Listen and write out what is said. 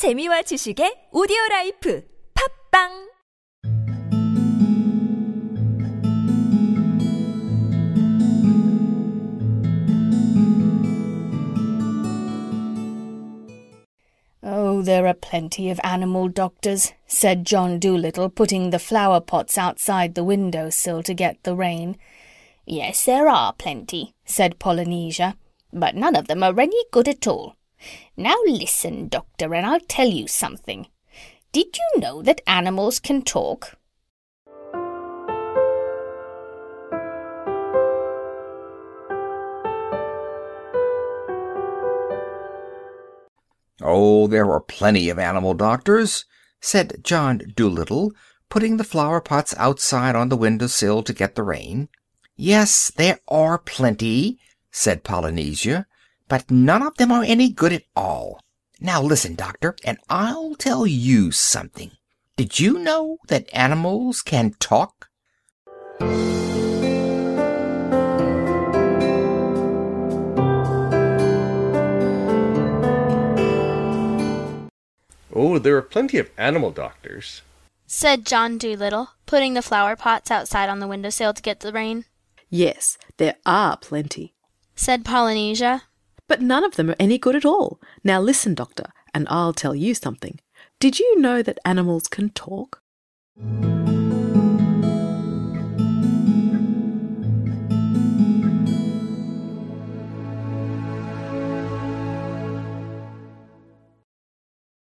재미와 지식의 오디오 라이프 팝빵 Oh, there are plenty of animal doctors, said John Dolittle, putting the flower pots outside the window sill to get the rain. Yes, there are plenty, said Polynesia, but none of them are any good at all. Now listen, Doctor, and I'll tell you something. Did you know that animals can talk? Oh, there are plenty of animal doctors, said John Dolittle, putting the flower pots outside on the window sill to get the rain. Yes, there are plenty, said Polynesia, but none of them are any good at all. Now listen, Doctor, and I'll tell you something. Did you know that animals can talk? Oh, there are plenty of animal doctors. said John Dolittle, putting the flower pots outside on the window sill to get the rain. Yes, there are plenty. Said Polynesia. But none of them are any good at all. Now listen, Doctor, and I'll tell you something. Did you know that animals can talk?